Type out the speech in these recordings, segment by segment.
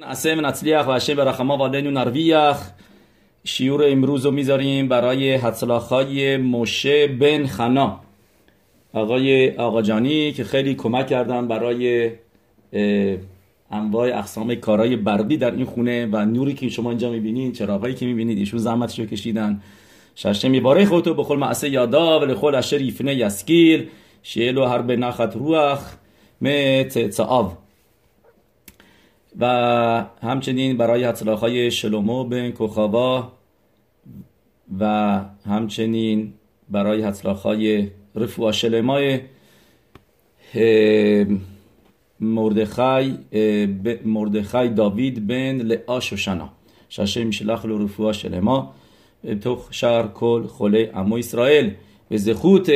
نعسه نصلیخ و هشم برحمه والدین نرویخ شیور امروز رو می‌ذاریم برای حدسلاخهای موشه بن خنا آقای آقاجانی که خیلی کمک کردن برای انواع اقسام کارهای بردی در این خونه و نوری که شما اینجا می‌بینین چراغایی که می‌بینید ایشون زحمتش رو کشیدن ششته میباره خودتو بخول معسه یادا و لخول اشر یفنه یسکیر شیلو هر به نخط روخ مت تصاب و همچنین برای های شلومو بن کوخاوا و همچنین برای های رفوع شلمای مردخای مردخای داوید بن لعاش و شنا شاشه میشلخ لو رفوع شلما خله امو اسرائیل. به زخوت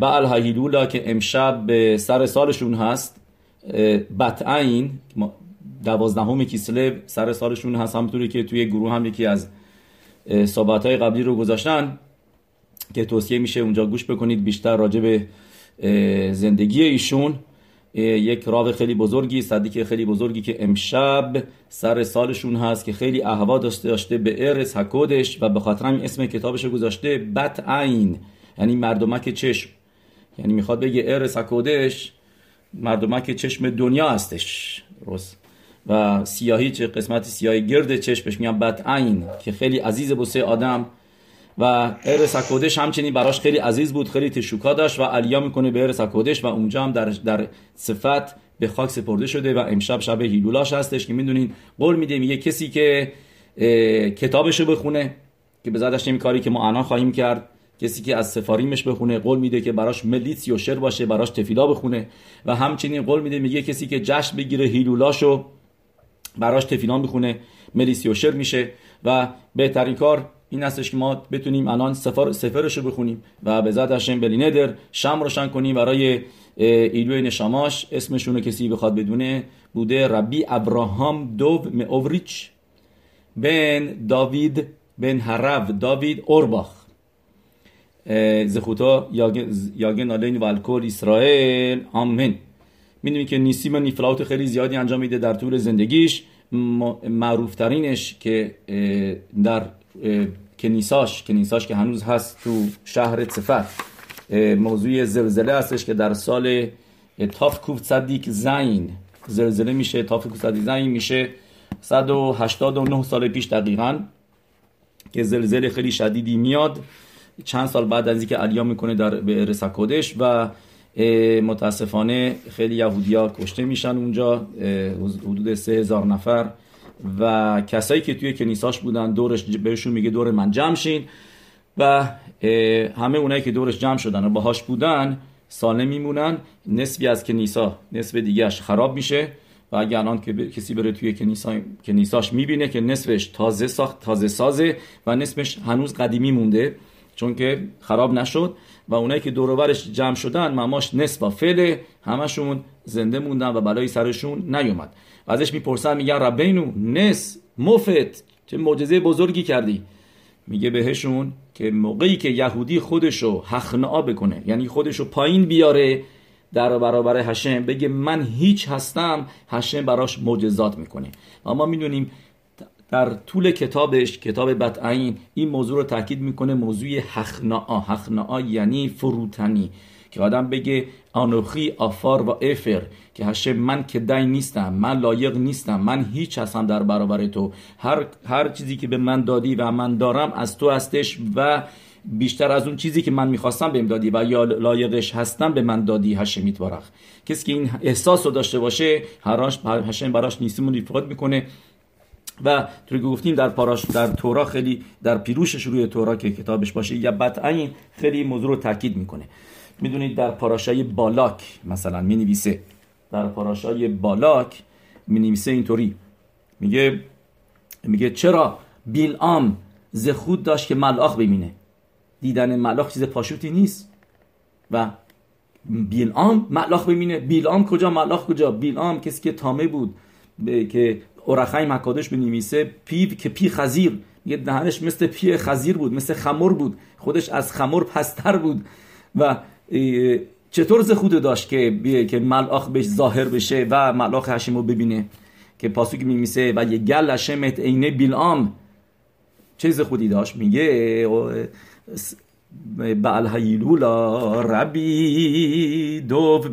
بعل هایلولا که امشب به سر سالشون هست بطعین دوازدهم کیسلو سر سالشون هست همونطوری که توی گروه هم یکی از صحبت های قبلی رو گذاشتن که توصیه میشه اونجا گوش بکنید بیشتر راجع به زندگی ایشون. یک راو خیلی بزرگی صدیق خیلی بزرگی که امشب سر سالشون هست که خیلی احوا داشته داشته به ارس حکودش و به خاطر همین اسم کتابش گذاشته بت عین یعنی مردمک چشم. یعنی می‌خواد بگه ارس حکودش. مردمک چشم دنیا هستش. روز. و سیاهی چه قسمت سیاهی گرد چشمش میگن بد عین که خیلی عزیز بسه آدم و ارس اکودش همچنین براش خیلی عزیز بود خیلی تشوکا داشت و علیا می‌کنه به ارس اکودش و اونجا هم در, در صفت به خاک سپرده شده و امشب شب هیلولاش هستش که می‌دونین قول میده میگه کسی که کتابشو بخونه که به زدش کاری که ما الان خواهیم کرد. کسی که از سفاریمش بخونه قول میده که براش ملیت یوشر باشه براش تفیلا بخونه. و همچنین قول میده میگه کسی که جشن بگیره هیلولاشو براش تفیلا بخونه ملیت یوشر میشه. و بهترین کار این هستش که ما بتونیم الان سفر سفرش رو بخونیم و به ذات هشم بلیندر شم روشن کنیم برای ایلوی نشاماش. اسمشون رو کسی بخواد بدونه بوده ربی ابراهام دوو اوریچ بن داوید بن هرو داوید اورباخ. زخوتا یاگن آلین و اسرائیل. آمین. می‌دونی که نیسیم نیفلات خیلی زیادی انجام میده در طول زندگیش. معروف ترینش که در کنیساش کنیساش که هنوز هست تو شهر صفت موضوع زلزله هستش که در سال تاف کوف صدیق زین. زلزله میشه تاف کوف صدیق زین میشه 189 سال پیش دقیقا که زلزله خیلی شدیدی میاد. چند سال بعد از اینکه علیا می‌کنه در به رسکودش و متاسفانه خیلی یهودیا کشته میشن اونجا حدود سه هزار نفر و کسایی که توی کنیساش بودن دورش بهشون میگه دور من جمع شین و همه اونایی که دورش جمع شدن و باهاش بودن سالم میمونن نصفی از کنیسا نصف دیگهش خراب میشه و اگه الان که کسی بره توی کنیسا کنیساش می‌بینه که نصفش تازه ساخت تازه سازه و نصفش هنوز قدیمی مونده. چون که خراب نشد و اونایی که دوروبرش جمع شدن مماش نصف و فله همشون زنده موندن و بلای سرشون نیومد. و ازش می‌پرسن میگن ربینو نس مفت. چه معجزه بزرگی کردی. میگه بهشون که موقعی که یهودی خودشو حخنعا بکنه یعنی خودشو پایین بیاره در برابر هشم بگه من هیچ هستم هشم براش معجزات می‌کنه. و ما می‌دونیم در طول کتابش کتاب بطعین این موضوع رو تاکید می‌کنه موضوع حخناا حخناا یعنی فروتنی. که آدم بگه آنوخی آفار و افر که هشه من که دای نیستم من لایق نیستم من هیچ هستم در برابر تو. هر, هر چیزی که به من دادی و من دارم از تو هستش و بیشتر از اون چیزی که من می‌خواستم بهم دادی و یا لایقش هستم به من دادی هشه میتبارخ کسی که این احساس رو داشته باشه هراش هشم براش نیستیمون افراد می‌کنه. و که گفتیم در پاراش در تورا خیلی در پیروشش روی تورا که کتابش باشه یا این خیلی موضوع رو تاکید می‌کنه. می‌دونید در پاراشای بالاک مثلا می نویسه در پاراشای بالاک می نویسه اینطوری. میگه میگه چرا بیلام زخود داشت که ملاخ ببینه؟ دیدن ملاخ چیز پاشوتی نیست. و بیلام ملاخ ببینه. بیلام کجا؟ ملاخ کجا؟ بیلام کسی که تامه بود که اورخای مکادش به نویسه پیو که پی خزیر یه دهنش مثل پی خزیر بود مثل خمر بود خودش از خمر پستر بود و چطور خود داشت که که ملاخ بهش ظاهر بشه و ملاخ هشیم رو ببینه که پاسوک میمیسه و یه گل شمت عینه بیلام چیز خودی داشت میگه بعل هیلولا ربی دوف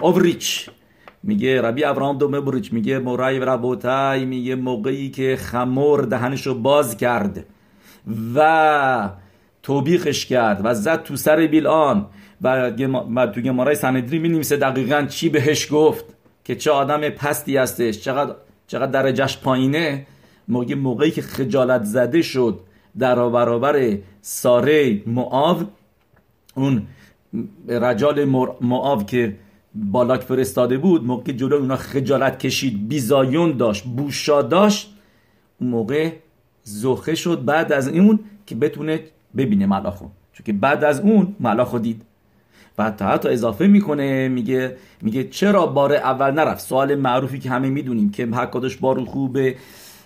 اوریچ میگه ربی ابراهام بریچ میگه مورای ربوتای میگه موقعی که خمور دهنشو باز کرد و توبیخش کرد و زد تو سر بیلان و تو گمارای سندری می نویسه دقیقا چی بهش گفت که چه آدم پستی هستش چقدر چقدر درجهش پایینه. موقع موقعی که خجالت زده شد در برابر ساره معاو اون رجال معاو که بالاک فرستاده بود موقع جلو اونا خجالت کشید بیزایون داشت بوشا داشت اون موقع زخه شد. بعد از اون که بتونه ببینه ملاخو. چون که بعد از اون ملاخو دید. و تا حتی اضافه می‌کنه میگه میگه چرا بار اول نرفت؟ سوال معروفی که همه می‌دونیم که حکادش بار خوبه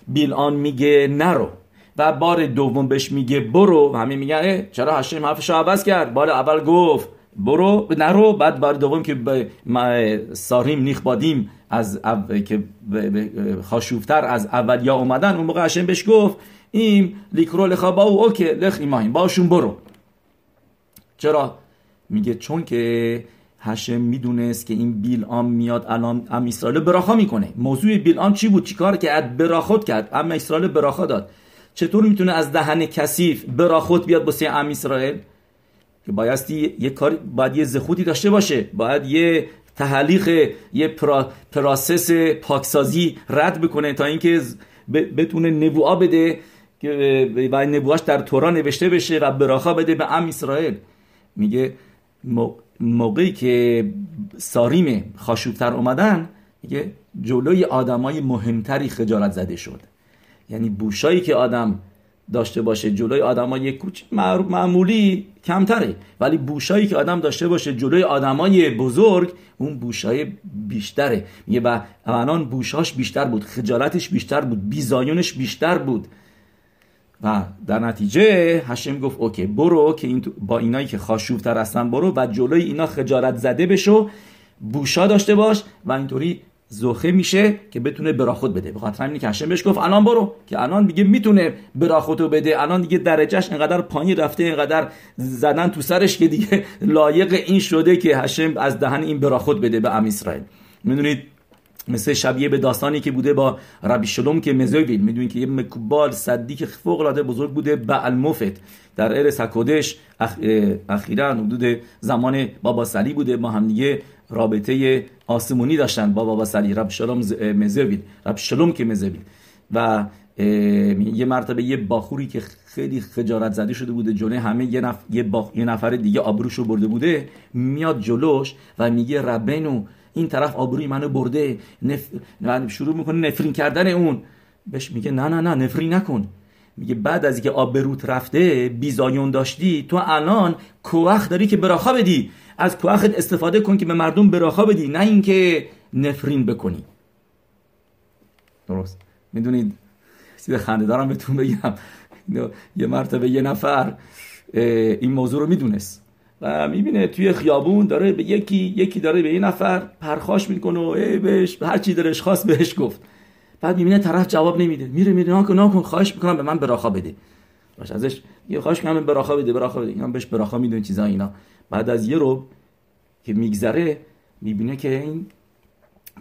بیلان میگه نرو. و بار دوم بهش میگه برو. و همه میگن چرا هشم حرفش عوض کرد؟ بار اول گفت. برو نرو. بعد بار دوم که ساریم نیخ بادیم از که חשוב تر از اولیا اومدن اون موقع השם بهش گفت این לקרוא לך באו OK לך עמהם باشون برو. چرا؟ میگه چون که השם می‌دونست که این بیلام میاد الان עם ישראל ברכה می‌کنه. موضوع بیلام چی بود؟ چیکار کرد؟ ברכות کرد. עם ישראל ברכה داد. چطور می‌تونه از دهن کثیف ברכות بیاد بسیار עם ישראל؟ که بایستی یه کار باید یه זכות ی داشته باشه. باید یه تحلیق یه پرا، پراسس پاکسازی رد بکنه تا اینکه بتونه نبوعا بده و نبوعاش در تورا نوشته بشه و براخا بده به ام اسرائیل. میگه موقعی که ساریم خاشوبتر اومدن میگه جلوی آدمای مهمتری خجالت زده شد. یعنی بوشایی که آدم داشته باشه جلوی آدمای کوچ معمولی کمتره. ولی بوشایی که آدم داشته باشه جلوی آدمای بزرگ اون بوشای بیشتره. میگه و الان בושה ش بیشتر بود خجالتش بیشتر بود ביזיון ش بیشتر بود. و در نتیجه השם گفت OK برو که این با اینایی که חשוב تر هستن برو و جلوی اینا خجالت زده بشو בושה داشته باش و اینطوری זוכה میشه که بتونه ברכות بده. به خاطر همینی که השם بهش گفت الان برو که الان دیگه می‌تونه ברכות و بده. الان دیگه درجهش اینقدر پایین رفته اینقدر زدن تو سرش که دیگه لایق این شده که השם از دهن این ברכות بده به עם ישראל. می‌دونید مثل شبیه به داستانی که بوده با ربی شلوم که مزویل. می‌دونید که یه مکبال صدیق فوق العاده بزرگ بوده به المفت. در ارس حکودش اخ... اخیرا حدود زمان بابا سلی بوده. با هم دیگه رابطه آسمونی داشتن. با بابا سلی رب شلوم مزویل رب شلوم که مزویل و یه مرتبه یه باخوری که خیلی خجارت زده شده بوده جلوی همه یه, نف... یه, یه نفر دیگه آبروشو برده بوده میاد جلوش و میگه ربنو این طرف آبروی منو برده نف... شروع می‌کنه نفرین کردن اون. بهش میگه نه نه نه نفرین نکن. میگه بعد از اینکه آبروت رفته بیزایون داشتی تو الان کوخ داری که براخا بدی. از کوخت استفاده کن که به مردم براخا بدی نه اینکه نفرین بکنی. درست. می‌دونید؟ چیز خنده دارم بهتون بگم. یه مرتبه یه نفر این موضوع رو می‌دونست و می‌بینه توی خیابون داره به یکی یکی داره به یه نفر پرخاش می‌کنه و ای بهش هر چی دلش خواست بهش گفت. بعد می‌بینه طرف جواب نمیده. میره میره. ناکن ناکن. خواهش می‌کنم به من براخا بده. باش ازش یه خواهش می‌کنم براخا بده براخا بده. اینا بهش براخا میدون چیزا اینا. بعد از یه رو که میگذره می‌بینه که این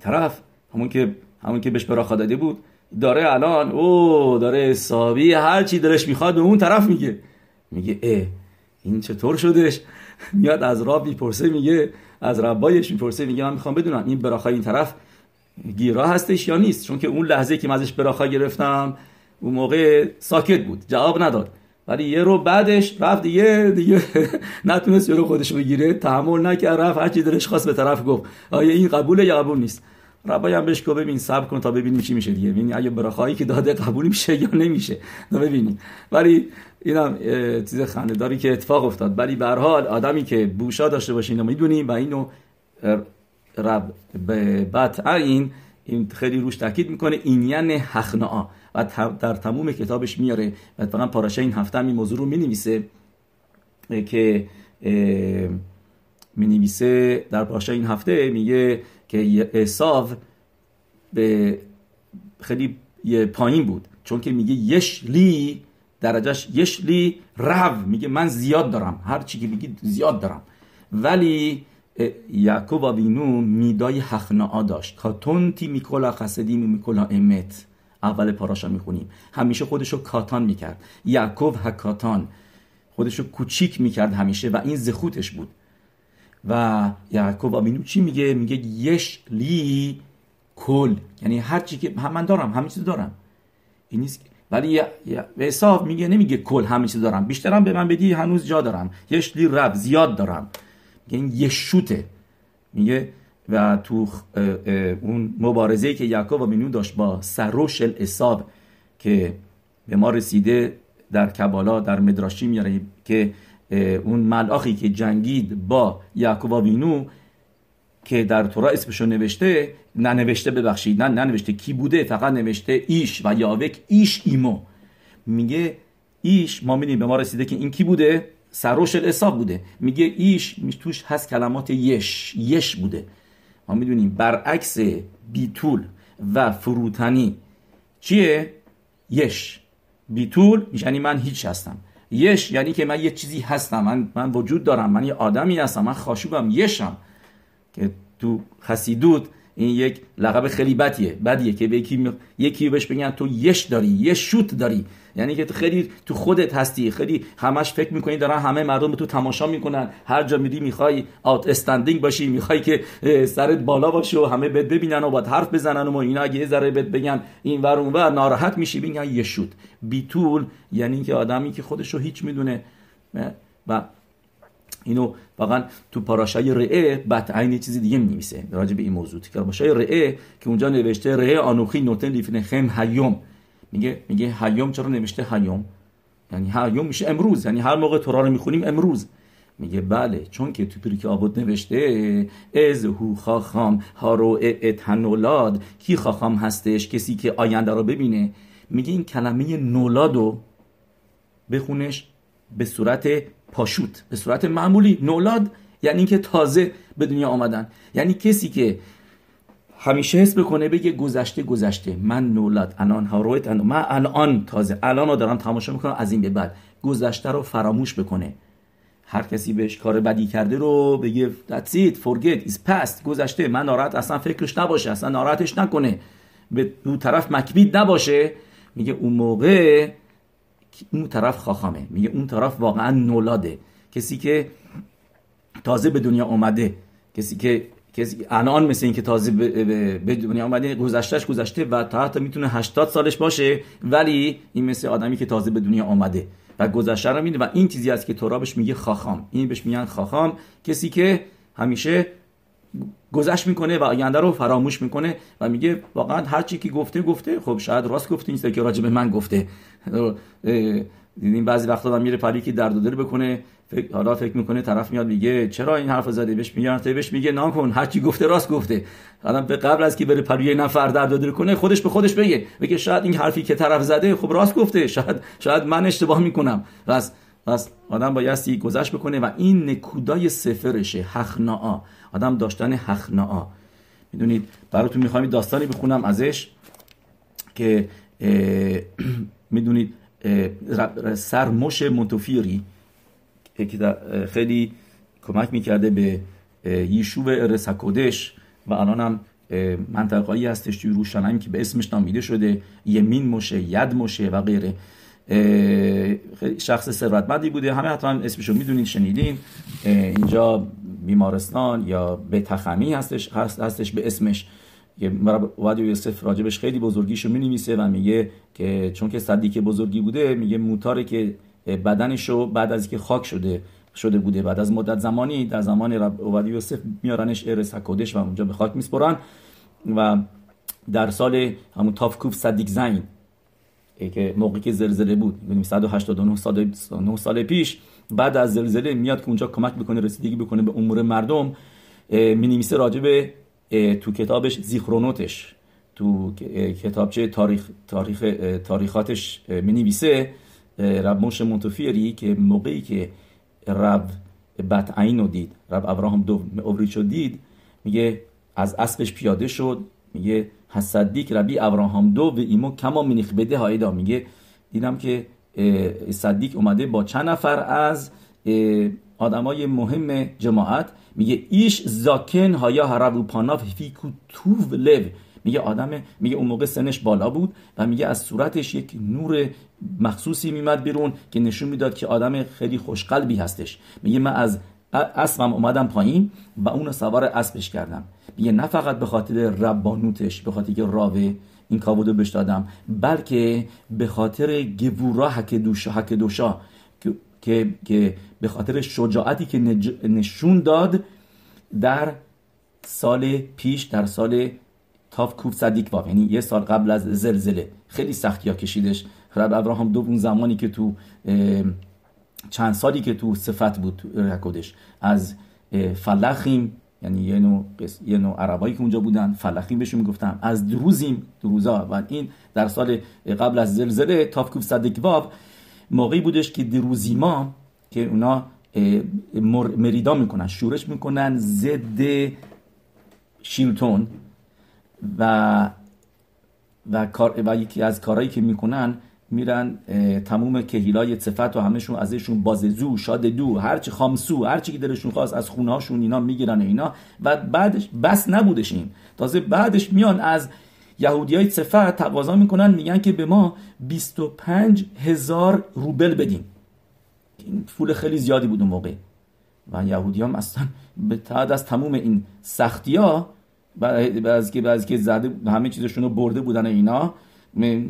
طرف همون که همون که بهش براخا داده بود داره الان او داره حسابی هر چی دلش می‌خواد به اون طرف میگه. میگه اه این چطور شدش؟ میاد از راب می‌پرسه میگه از ربایش می‌پرسه میگه من می‌خوام بدونم این براخای این طرف گیرا هستش یا نیست؟ چون که اون لحظه که من ازش براخا گرفتم اون موقع ساکت بود جواب نداد. ولی یه رو بعدش رفت دیگه دیگه نتونست یه رو خودش بگیره. تحمل نکرد رفت هرچی دلش خواست به طرف گفت. آیا این قبوله یا قبول نیست؟ ربای هم بهش گفت ببین صبر کن تا ببینیم چی میشه دیگه. ببین اگه براخایی که داده قبول میشه یا نمیشه. تا ببینیم. ولی اینم چیز خنده‌داری که اتفاق افتاد. ولی به هر حال آدمی که بوشا داشته باشه اینو می‌دونیم و اینو رب به این این خیلی روش تاکید می‌کنه این یعنی حخنا'a و در تموم کتابش میاره و فقط پاراشه این هفته هم این موضوع رو می‌نویسه که می‌نویسه در پاراشه این هفته میگه که احساف به خیلی پایین بود چون که میگه یش لی درجهش یش لی رو میگه من زیاد دارم هر چی که میگی زیاد دارم ولی یعقوب آوینو میدای حخناعا داشت. کاتونتی میکولا خسدی میکولا امت. اول پاراشا می‌خونیم. همیشه خودشو کاتان می‌کرد. یعقوب هکاتان خودشو کوچیک می‌کرد همیشه و این زخوتش بود. و یعقوب آوینو چی میگه؟ میگه یش لی کل. یعنی هر چی که من دارم همه چیز دارم. این نیست ولی حساب میگه نمیگه کل همه چیز دارم. بیشترم به من بدی هنوز جا دارم. یش لی رب زیاد دارم. میگه این شوته. میگه و تو اون مبارزه که یعقوب آوینو داشت با سروش الاساب که به ما رسیده در کبالا در مدراشی میاره که اون ملاخی که جنگید با یعقوب آوینو که در تورا اسمشو نوشته ننوشته ببخشید نه ننوشته کی بوده فقط نوشته ایش و یاوک ایش ایمو. میگه ایش ما میدیم به ما رسیده که این کی بوده؟ سروش الاساب بوده. میگه ایش توش هست کلمات یش. یش بوده. ما می‌دونیم برعکس بیتول و فروتنی چیه؟ یش. بیتول یعنی من هیچ هستم. یش یعنی که من یه چیزی هستم. من, من وجود دارم. من یه آدمی هستم. من خاشوبم. یشم. که تو خسیدود این یک لقب خیلی بدیه بدیه که به یکی یکی بهش بگن تو یش داری یه شوت داری. یعنی که خیلی تو خودت هستی خیلی همش فکر می‌کنی دارن همه مردم تو تماشا می‌کنن. هر جا میری می‌خوای آت استندینگ باشی می‌خوای که سرت بالا باشه و همه بهت ببینن و باید حرف بزنن و اینا اگه یه ذره بهت بگن این ور اون ور ناراحت میشی بگن یه شوت. بیتول یعنی که آدمی که خودشو هیچ می‌دونه. و اینو واقعا تو پاراشای رعه بطعین چیزی دیگه می نویسه راجع به این موضوع. که پاراشای رعه که اونجا نوشته رعه آنوخی نوتن لیفن خم هیوم میگه میگه هیوم چرا نوشته هیوم یعنی هیوم میشه امروز یعنی هر موقع تورا رو می‌خونیم امروز. میگه بله چون که تو پریک آبود نوشته از هو خاخام هارو اتنولاد کی خاخام هستش؟ کسی که آینده رو ببینه. میگه این کلمه نولادو بخونش. به صورت پاشوت به صورت معمولی نولاد یعنی اینکه تازه به دنیا آمدن. یعنی کسی که همیشه حس بکنه بگه گذشته گذشته. من نولاد الان ها رویت من الان تازه الان رو دارم تماشا می‌کنم از این به بعد. گذشته رو فراموش بکنه. هر کسی بهش کار بدی کرده رو بگه that's it forget is past. گذشته. من ناراحت اصلا فکرش نباشه اصلا ناراحتش نکنه. به دو طرف مکبید نباشه. میگه اون موقع اون طرف خاخامه. میگه اون طرف واقعا نولاده. کسی که تازه به دنیا اومده کسی که کسی الان مثل این که تازه به دنیا اومده گذشتهش گذشته و تا حتی می‌تونه 80 سالش باشه ولی این مثل آدمی که تازه به دنیا آمده و گذشته رو میده و این چیزی است که تورا بهش میگه خاخام. این بهش میگن خاخام. کسی که همیشه گذشت می‌کنه و آینده رو فراموش می‌کنه و میگه واقعا هر چی که گفته گفته. خب شاید راست گفته نیست که راجع به من گفته. دیدیم بعضی وقتا میره پری که درد دل بکنه حالا فکر می‌کنه طرف میاد میگه چرا این حرف زدی؟ بهش میگن بهش میگه نکن هر چی گفته راست گفته. آدم به قبل از که بره پروی نفر درد دل کنه خودش به خودش بگه. بگه شاید این حرفی که طرف زده خب راست گفته. شاید شاید من اشتباه می‌کنم. پس پس آدم بایستی گذشت بکنه و این نکودای سفرشه حخناعا آدم داشتن حخناعا می‌دونید براتون می‌خوام داستانی بخونم ازش که می‌دونید سرمش منتوفیری که خیلی کمک می‌کرده به یشوب رسکودش و الان هم منطقه‌ای هستش توی روشنایم که به اسمش نامیده شده یمین مشه ید مشه و غیره. شخص ثروتمندی بوده. همه حتما اسمشو می‌دونین شنیدین. اینجا بیمارستان یا به تخمی هستش هستش به اسمش. وادی یوسف راجبش خیلی بزرگیشو می و میگه که چون که صدیق بزرگی بوده میگه موتاره که بدنشو بعد از اینکه خاک شده شده بوده. بعد از مدت زمانی در زمان وادی یوسف میارنش ارس حکودش و اونجا به خاک میسپرن. و در سال همون تافکوف صدیق زین که موقعی که زلزله بود 189 سال 9 سال پیش بعد از زلزله میاد که اونجا کمک بکنه رسیدگی بکنه به امور مردم می راجع به تو کتابش زیخرونوتش. تو کتابچه تاریخ تاریخ تاریخاتش می نویسه رب موش منتفیری که موقعی که رب بت رو دید رب ابراهام دو اوریچو دید میگه از اسبش پیاده شد میگه حسدیک ربی ابراهام دو و ایمو کما منیخ بده هایدا میگه. دیدم که صدیق اومده با چند نفر از آدمای مهم جماعت. میگه ایش زاکن هایا هرو پاناف فیکو توو لو. میگه آدم میگه اون موقع سنش بالا بود و میگه از صورتش یک نور مخصوصی میمد بیرون که نشون می‌داد که آدم خیلی خوشقلبی هستش. میگه من از اسبم اومدم پایین و اونو سوار اسبش کردم. میگه نه فقط به خاطر ربانوتش به خاطر که راوه این کابودو بهش دادم بلکه به خاطر گوورا حک دوشا حک دوشا که که به خاطر شجاعتی که نشون داد در سال پیش در سال تاف کوف صدیق واف یعنی یه سال قبل از زلزله. خیلی سختی ها کشیدش. رب ابراهام دو اون زمانی که تو چند سالی که تو صفت بود رکودش از فلخیم یعنی یه نوع, یه نوع عربایی که اونجا بودن فلخیم بهشون می‌گفتن. از دروزیم دروزا. و این در سال قبل از زلزله تافکوف صدق واب موقعی بودش که دروزیما که اونا مریدا می‌کنن شورش می‌کنن ضد شیلتون. و و, کار و یکی از کارهایی که می‌کنن میرن تموم کهیلای صفت و همشون ازشون باززو شاد دو هرچی خامسو هرچی که دلشون خواست از خونه هاشون اینا می‌گیرن اینا. و بعدش بس نبودش این. تازه بعدش میان از یهودی های صفت تقاضا می‌کنن میگن که به ما 25 هزار روبل بدیم این پول خیلی زیادی بود اون موقع. و یهودی هم اصلا به تعد از تموم این سختی ها بعضی که زده همه چیزشون رو برده بودن اینا.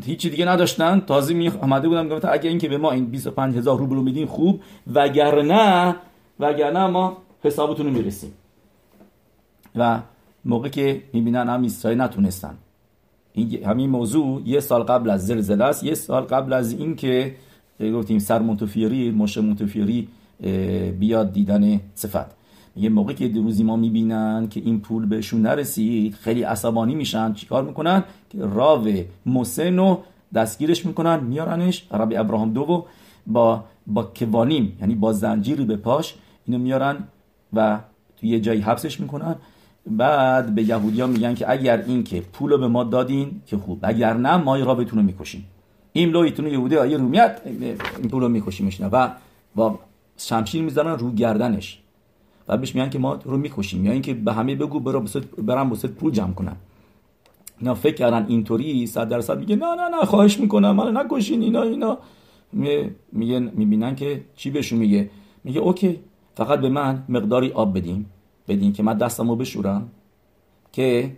هیچی دیگه نداشتن. تازه می آمده بودم گفتم اگه اینکه به ما این 25 هزار روبل رو میدین خوب. وگرنه وگرنه ما حسابتون رو می‌رسیم. و موقع که می‌بینن هم اسرائیل نتونستن. این همین موضوع یه سال قبل از زلزله است. یه سال قبل از اینکه گفتیم سر منتفیری مشه منتفیری بیاد دیدن صفت. یه موقع که روزی ما می‌بینن که این پول بهشون نرسید خیلی عصبانی میشن. چیکار می‌کنن؟ که راو مسن دستگیرش می‌کنن میارنش عربی ابراهام دو با با کوانیم یعنی با زنجیری به پاش اینو میارن و توی یه جایی حبسش می‌کنن. بعد به یهودیا میگن که اگر این که پول رو به ما دادین که خوب اگر نه ما رابطون رو می‌کشیم. این لویتون یهودی آیه رومیت این پول رو میکشیمش و با شمشیر می‌زنن رو گردنش. و بهش میگن که ما رو می‌کشیم. یا اینکه به همه بگو برم برم واسه پول جمع کنم. اینا فکر کردن اینطوری صد درصد میگه نه نه نه خواهش می‌کنم. من نکشین اینا اینا. میگه می‌بینن که چی بهشون میگه؟ میگه اوکی فقط به من مقداری آب بدین. بدین که من دستمو بشورم که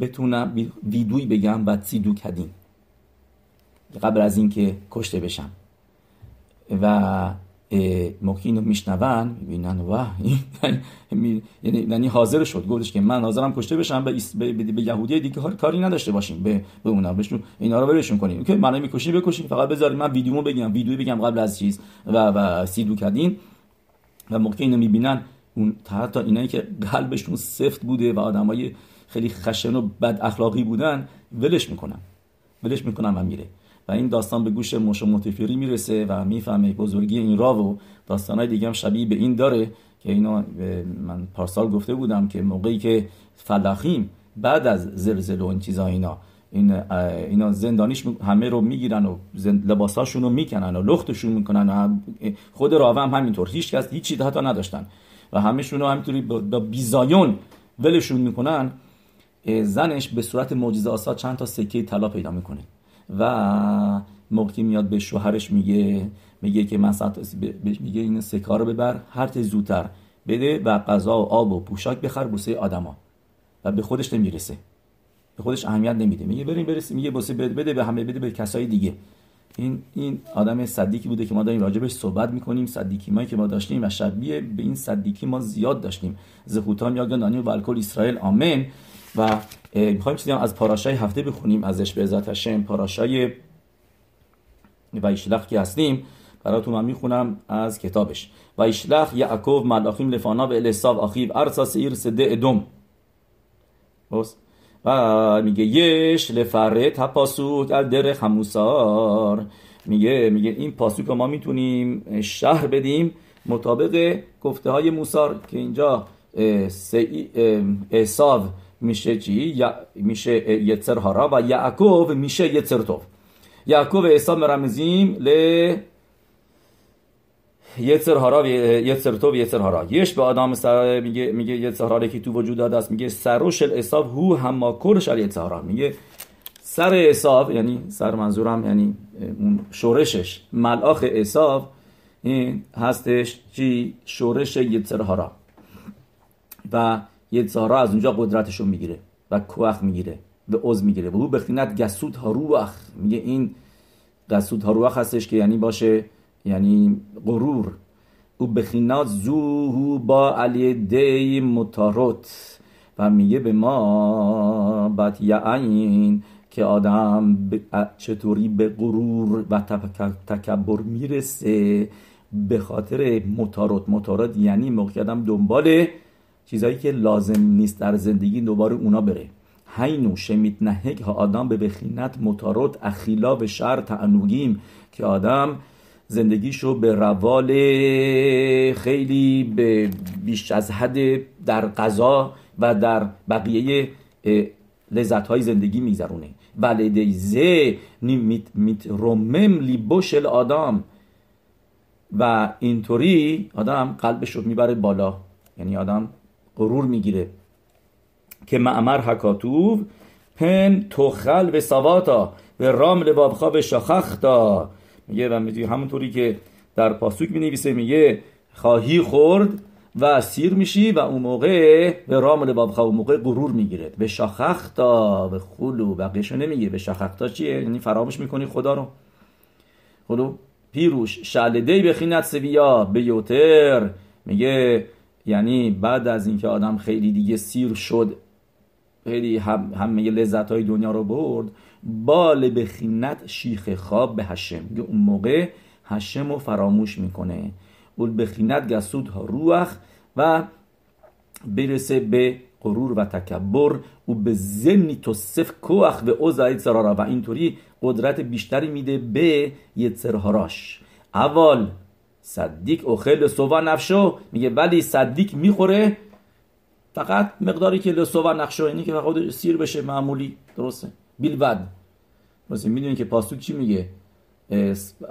بتونم ویدوی بگم بعد سیدو کدین قبل از اینکه کشته بشم. و موقعی اینو میشنون می‌بینن و یعنی-, یعنی حاضر شد گفتش که من حاضرم کشته بشم به, به, به یهودی دیگه کاری نداشته باشیم به, به اونا. بهشون اینا رو ولشون کنیم که منو می‌کشین بکشین فقط بذارید من ویدیومو بگم. ویدیو بگم قبل از چیز. و و سیدو کدین و موقعی اینو می‌بینن. اون حتی اینایی که قلبشون سفت بوده و آدمای خیلی خشن و بد اخلاقی بودن ولش می‌کنن. ولش می‌کنن و میره. و این داستان به گوش موش متفیری می‌رسه و می‌فهمه بزرگی این را و داستانهای دیگه هم شبیه به این داره که اینا من پارسال گفته بودم که موقعی که فلاخیم بعد از زلزله و این چیزا اینا این اینا زندانیش همه رو می‌گیرن و لباساشون رو می‌کنن و لختشون می‌کنن و خود راوه هم همینطور هیچ کس هیچ چیز حتی نداشتن و همشون رو همینطوری با بیزایون ولشون می‌کنن زنش به صورت معجزه آسا چند تا سکه طلا پیدا می‌کنه. و موقعی میاد به شوهرش میگه میگه که من میگه این سکار رو ببر هر زودتر بده و غذا و آب و پوشاک بخر بوسه آدما. و به خودش نمی‌رسه. به خودش اهمیت نمیده. میگه بریم برسه میگه بوسه بده به همه بده به کسای دیگه. این این آدم صدیکی بوده که ما داریم راجبش صحبت می‌کنیم. صدیکی مایی که ما داشتیم و شبیه به این صدیکی ما زیاد داشتیم. زهوتان یا گندانی و الکل اسرائیل. آمین. و می‌خوایم چیزی از پاراشای هفته بخونیم ازش به عزت هشم پاراشای و ایشلخ که هستیم. براتون من می‌خونم از کتابش. و ایشلخ یعقوب ملاخیم لفانا و الاساو آخیب ارسا سیر سده ادم. و میگه یش لفره تپاسوک ال در خموسار. میگه میگه این پاسوک ما می‌تونیم شهر بدیم مطابق گفته های موسار که اینجا احساو میشه چی میشه یتر هارا و یعقوب میشه یتر توف یعقوب و مرمزیم ل یتر هارا یتر تو یتر هارا یش به آدم سر میگه میگه یتر هارا که تو وجود داده است میگه سروش الاساب هو هما کرش ال یتر هارا میگه سر حساب یعنی سر منظورم یعنی اون شورشش ملاخ حساب این هستش چی شورش یتر هارا و یتر هارا از اونجا قدرتشو می‌گیره و کوخ می‌گیره به عضو می‌گیره. و او بخینت گسود هاروخ. میگه این گسود هاروخ هستش که یعنی باشه یعنی غرور. او بخینات زوهو با علی دی متاروت و میگه به ما بد یعین که آدم چطوری به غرور و تکبر می‌رسه؟ به خاطر متاروت متاروت یعنی موقع آدم دنبال چیزایی که لازم نیست در زندگی دوباره اونا بره. هینو شمیت نهک ها آدم به بخینت متاروت اخیلا به شر تعنوگیم که آدم زندگیشو به روال خیلی به بیش از حد در غذا و در بقیه لذت های زندگی میگذرونه. ولده زه میت رومم لیبوش آدم. و اینطوری آدم قلبش رو می‌بره بالا. یعنی آدم غرور می‌گیره. که معمر حکاتوب پن توخل به سواتا به رام لبابخا به شخختا میگه و میگه همونطوری که در پاسوک می نویسه میگه خواهی خورد و سیر میشی و اون موقع به رام لبابخا اون موقع غرور می‌گیره به شخختا به خلو بقیهشو نمیگه. به شخختا چیه؟ یعنی فراموش می‌کنی خدا رو. خلو پیروش شلده بخینت سویا به یوتر. میگه یعنی بعد از اینکه آدم خیلی دیگه سیر شد خیلی هم همه لذت های دنیا رو برد بال بخینت شیخ خواب به هشم میگه اون موقع هشم رو فراموش می‌کنه. اول بخینت گسود ها روح و برسه به غرور و تکبر. و به زنی توصف کوخ و اوزایت سرارا و اینطوری قدرت بیشتری میده به یتسرهاراش اول صدیق اخل سوا نفشو میگه ولی صدیق می‌خوره. فقط مقداری که لسوا نقشه یعنی که فقط سیر بشه معمولی درسته. بیلبد درسته می‌دونی که پاسوک چی میگه؟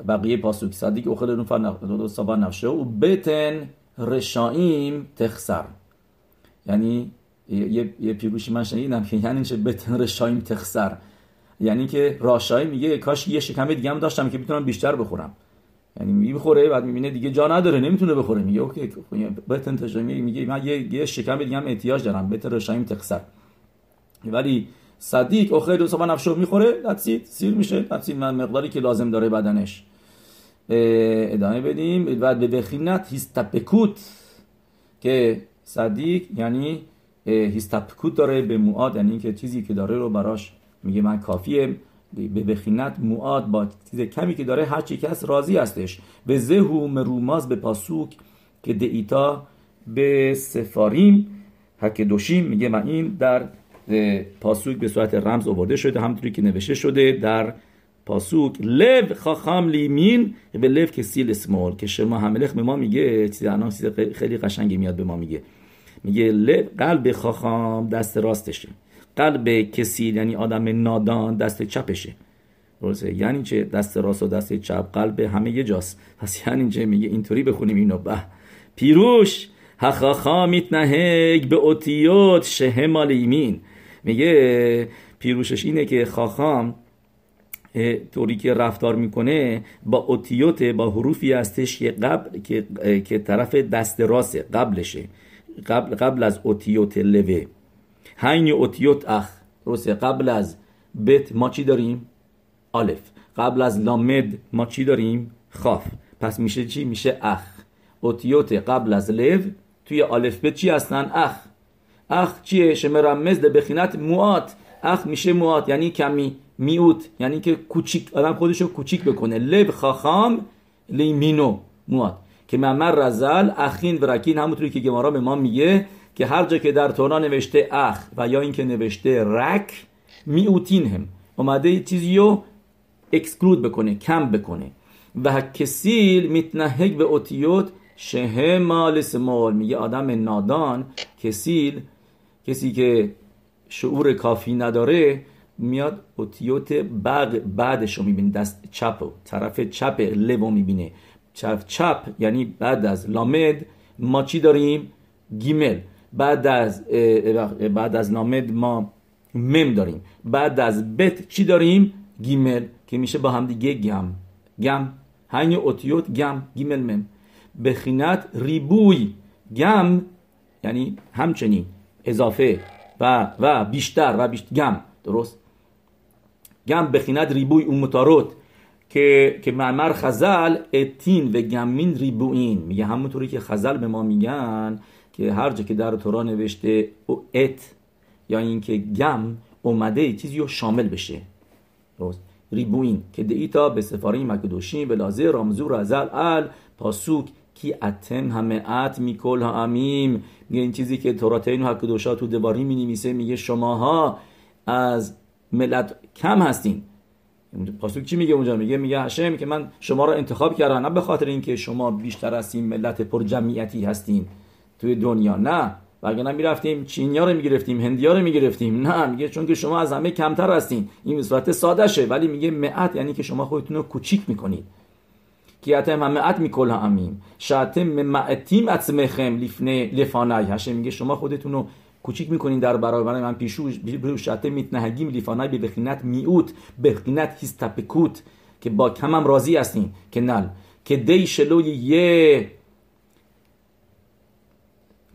بقیه پاسوک صدیق اخل نفر سوا نفشه و بتن رشایم تخسر. یعنی یه, یه پیروشی من شنیدم که یعنی چه بتن رشایم تخسر. یعنی که راشایی میگه کاش یه شکم دیگه هم داشتم که بتونم بیشتر بخورم. یعنی می‌خوره بعد می‌بینه دیگه جا نداره نمی‌تونه بخوره. میگه اوکی بتن تشایم میگه من یه, یه شکم دیگه هم احتیاج دارم. بتن رشایم تخسر ولی صدیق او خیلی صبح نفشو می‌خوره دستید سیر میشه. دستید من مقداری که لازم داره بدنش. ادامه بدیم. بعد به بخینت هیستپکوت که صدیق یعنی هیستپکوت داره به مواد یعنی که چیزی که داره رو براش میگه من کافیه. به بخینت مواد با چیز کمی که داره هر چی کس راضی هستش. به زهو مروماز به پاسوک که دیتا به سفاریم حک دوشیم میگه من این در پاسوک به صورت رمز آورده شده همونطوری که نوشته شده در پاسوک. لب خاخام لیمین به لب که سیل اسمال که شما هملخ به ما میگه چیز چیز خیلی قشنگی میاد به ما میگه. میگه لب قلب خاخام دست راستشه. قلب کسی یعنی آدم نادان دست چپشه. درسته؟ یعنی چه دست راست و دست چپ؟ قلب همه یه جاست. پس یعنی چه میگه؟ اینطوری بخونیم اینو. به. پیروش هخاخا میتنهگ به اوتیوت شهمال ایمین. میگه پیروشش اینه که خاخام طوری که رفتار می‌کنه با اوتیوت با حروفی هستش که قبل که, که طرف دست راسته قبلشه. قبل, قبل از اوتیوت لوه. هین اوتیوت اخ روسه قبل از بت ما چی داریم؟ آلف. قبل از لامد ما چی داریم؟ خاف. پس میشه چی؟ میشه اخ. اوتیوت قبل از لو توی آلف بت چی هستن؟ اخ. اخ چیه؟ شمرمز بخینت موات. اخ میشه موات یعنی کمی میوت یعنی که کوچیک آدم خودشو کوچیک بکنه. لب خاخام لیمینو موات. که ممر رزل اخین و رکین همونطوری که گمارا به ما میگه که هر جا که در تونا نوشته اخ و یا اینکه نوشته رک میوتین هم. اومده چیزی رو اکسکلود بکنه کم بکنه. و کسیل میتنهگ به اوتیوت شه مال سمال میگه آدم نادان کسیل کسی که شعور کافی نداره میاد اوتیوت بغ بعدش رو می‌بینه دست چپ و طرف چپ لو می‌بینه. چپ چپ یعنی بعد از למד ما چی داریم؟ גימל. بعد از بعد از למד ما מם داریم. بعد از בית چی داریم؟ גימל که میشه با هم دیگه גם. גם. הן אותיות גם. גימל מם. בחינת ריבוי. גם یعنی همچنین اضافه و و بیشتر و بیشتر. גם. درست؟ گم بخیند ریبوی اون متاروت که که معمر خزل اتین و گمین ریبوین. میگه همونطوری که خزل به ما میگن که هر جا که در تورا نوشته ات یا اینکه گم اومده چیزی رو شامل بشه. درست. ریبوین که دیتا به سفاره مکدوشین به لازه رامزور ازل ال پاسوک کی اتم همه ات میکل ها امیم میگه این چیزی که توراتین و حکدوشا تو دباری می میگه شماها از ملت کم هستین. پاسوک چی میگه اونجا؟ میگه میگه هشم که من شما را انتخاب کردم نه به خاطر اینکه شما بیشتر این ملت پر جمعیتی هستین. توی دنیا. نه. و اگه می‌رفتیم چینیا رو می‌گرفتیم هندیا رو می‌گرفتیم. نه. میگه چون که شما از همه کمتر هستین. این صورت ساده شه ولی میگه معت یعنی که شما خودتون رو کوچیک می‌کنید. کیاتم معت میکل امیم شاتم معتیم اتسمخم لفنه لفانای هشه میگه شما خودتون رو کوچیک می‌کنین در برابر من. پیشو شاتم میتنهگیم لفانای به بخینت میوت. بخینت هیستپکوت که با کمم راضی هستین. که نل که دی شلوی یه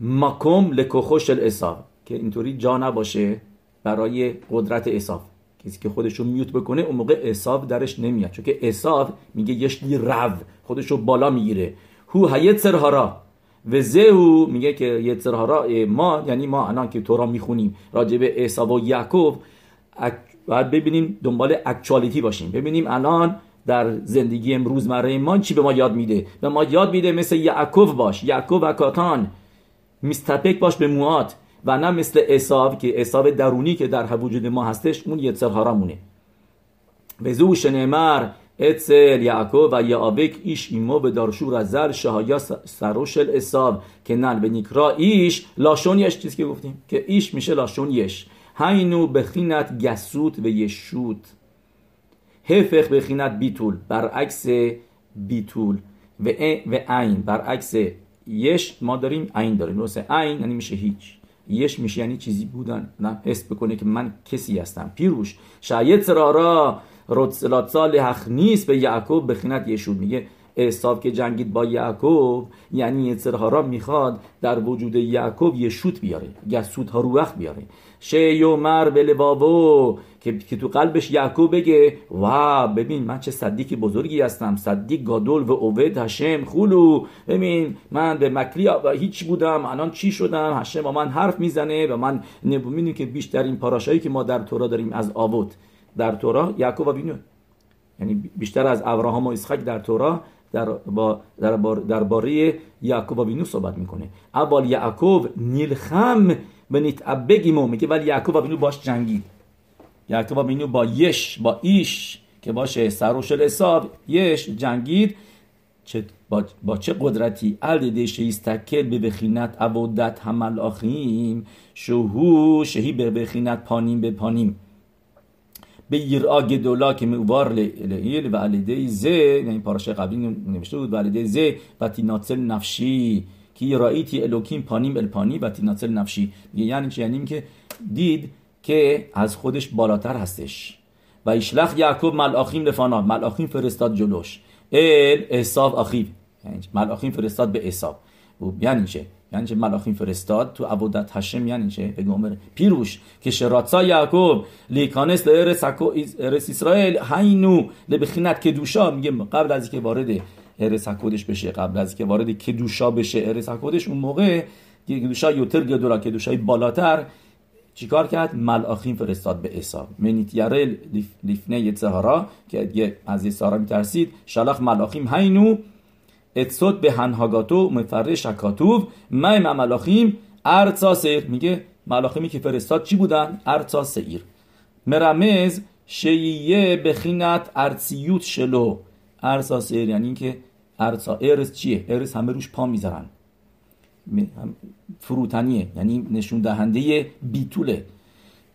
مکم لکوخوش الاصاف که اینطوری جا نباشه برای قدرت اصاف کسی که خودش رو میوت بکنه اون موقع اصاف درش نمیاد چون که اصاف میگه یشلی رو خودش رو بالا می‌گیره. هو هیت سرهارا و زهو میگه که یتسرهارا ما یعنی ما الان که تورا می‌خونیم راجع به اصاف و یعقوب باید ببینیم دنبال اکچوالیتی باشیم. ببینیم الان در زندگی امروز ما چی به ما یاد میده. به ما یاد میده مثل یعقوب باش. یعقوب و کاتان. میستپک باش به موات و نه مثل اصاب که اصاب درونی که در وجود ما هستش اون یتسر مونه به زو شنمر اتسل یعقوب و یعابک ایش ایمو به دارشور از زر شهایا سروشل اصاب که نل به نیکرا ایش لاشون یش چیزی که گفتیم؟ که ایش میشه لاشون یش. هینو بخینت گسوت و یشوت. هفخ بخینت بیتول برعکس بیتول. و عین برعکس یش ما داریم عین داریم درسته عین یعنی میشه هیچ یش میشه یعنی چیزی بودن نه حس بکنه که من کسی هستم پیروش شاید سرارا رتسلاتسال حق نیست به یعقوب بخینت یشود میگه احساب که جنگید با یعقوب یعنی یتسرهارا می‌خواد در وجود یعقوب یه شوت بیاره گسود ها رو وقت بیاره شیومر به لبابو که, تو قلبش یعقوب بگه وا ببین من چه صدیقی بزرگی هستم صدیق گادول و اوید هشم خولو ببین من به مکری هیچ بودم الان چی شدم؟ هشم با من حرف می‌زنه و من نبومینی که بیشتر این پاراشایی که ما در تورا داریم از آوت. در تورا یعقوب و یعنی بیشتر از ابراهام و اسحاق در تورا در با در بار درباره یعقوب و بینو صحبت می‌کنه. اول یعقوب نیلخم بنیت ابگیمو میگه ولی یعقوب و بینو باش جنگید یعقوب بینو با یش با ایش که باشه سروش حساب. یش جنگید چه با, با چه قدرتی؟ ال شیستکل به بخینت عبودت همال آخیم شهو شهی به بخینت پانیم به پانیم. به یرا گدولا که موار لیل و علیده زه یعنی پاراشای قبلی نوشته بود و علیده زه و تیناتل نفشی. که رایتی الوکیم پانیم الپانی و تیناتل نفشی. یعنی چی؟ یعنی که دید که از خودش بالاتر هستش. و ایشلخ یعقوب ملاخیم لفانا ملاخیم فرستاد جلوش. ال احساب اخیب یعنی ملاخیم فرستاد به حساب یعنی چه؟ یعنی چه ملاخیم فرستاد؟ تو عبودت هشم یعنی چه؟ عمر. پیروش که شراتسا یعقوب لیکانس ارس اسرائیل هینو لبخینت که دوشا میگه قبل از اینکه وارد ارس کدش بشه قبل از اینکه وارد کدوشا بشه ارس کدش اون موقع کدوشا یوتر گدورا کدوشای بالاتر چیکار کرد؟ ملاخیم فرستاد به حساب منیت یاره لیفنه یتزهارا که از یسارا میترسید. شلاخ ملاخیم هینو. اتسود به هنهاگاتو مفرش شکاتوب مایم ملاخیم ارتا سیر میگه ملاخیمی که فرستاد چی بودن؟ ارتا سیر مرمز شیعه بخینت ارسیوت شلو. ارتا سیر یعنی اینکه ارتا ارس چیه؟ ارس همه روش پا می‌ذارن. فروتنیه یعنی نشون دهنده بیتوله.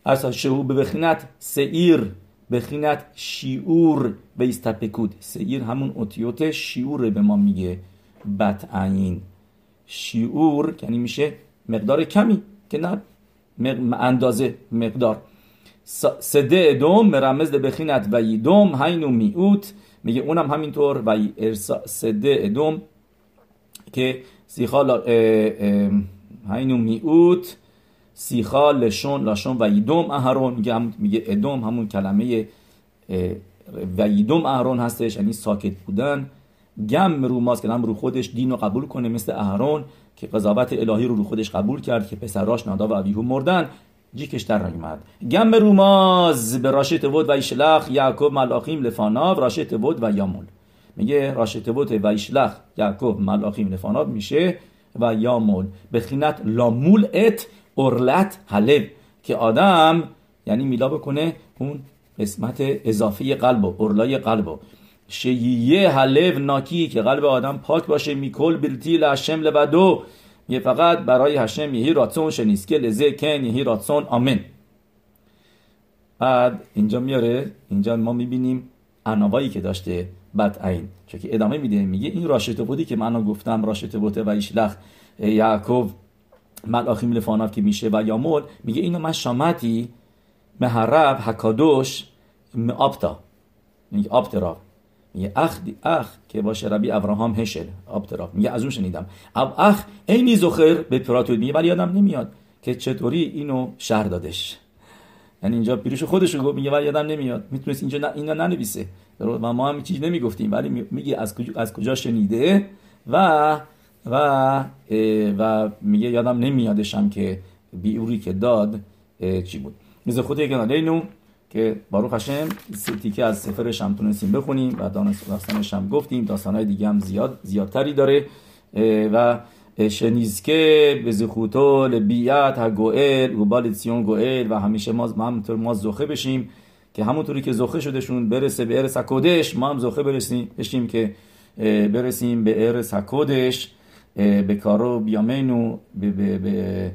از شهو به بخینت سعیر بخینت شیور به استپکود سعیر همون اوتیوت شیور به ما میگه. بطعین. شیور یعنی میشه مقدار کمی که نه اندازه مقدار. سده ادوم مرمز بخینت و یدوم هینو میوت میگه اونم همینطور. و سده ادوم که سیخال هینو میوت سیخا لشون لاشون و یدوم اهرون میگه میگه ادوم همون کلمه و یدوم اهرون هستش یعنی ساکت بودن گم رو ماست که رو خودش دین رو قبول کنه مثل اهرون که قضاوت الهی رو رو خودش قبول کرد که پسراش نادا و ابیهو مردن جیکش در اومد گم روماز به راشت بود و ایشلخ یعقوب ملاخیم لفاناو راشت بود و یامول میگه راشت بود و ایشلخ یعقوب ملاخیم لفاناو میشه و یامول. به خینت لامول ات اورلت حلب. که آدم یعنی میلا بکنه اون قسمت اضافه قلب و اورلای قلب شییه حلب ناکی که قلب آدم پاک باشه میکل بلتی لشم لبدو یه فقط برای هشم یهی راتسون شنیسکه لزه کن یهی راتسون. آمن بعد اینجا میاره. اینجا ما می‌بینیم انوایی که داشته. بد عین چون که ادامه میده میگه این راشته بودی که من گفتم راشته بوده و ایشلخ یعقوب ملاخیم لفاناف که میشه و یامول میگه اینو من شامتی مهرب حکادوش آبتا. میگه آبترا میگه اخ اخ که باشه ربی ابراهام هشل. آبترا میگه از اون شنیدم. اب اخ اینی زخر به پراتود میگه ولی یادم نمیاد که چطوری اینو شهر دادش. یعنی اینجا پیروش خودش رو میگه ولی یادم نمیاد. می‌تونست اینجا نه اینا ننویسه. و ما هم چیزی نمی‌گفتیم ولی میگه از کجا از کجا شنیده؟ و و و میگه یادم نمیادشم که بیوری که داد چی بود. میز خود یک اینو که باروخ هشم تیکه از سفرش هم تونستیم بخونیم و داستانش هم گفتیم داستانهای دیگه هم زیاد زیادتری داره. و شنیزکه به زخوتو ها گوئل و بالتسیون گوئل و همیشه ما همونطور ما زخه بشیم. که همونطوری که زخه شدهشون برسه به ارس کودش ما هم زخه برسیم بشیم که برسیم به ارس کودش به کارو بیامینو به به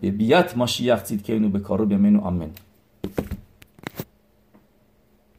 به بیت ماشیخ که اینو به کارو بیامینو آمین.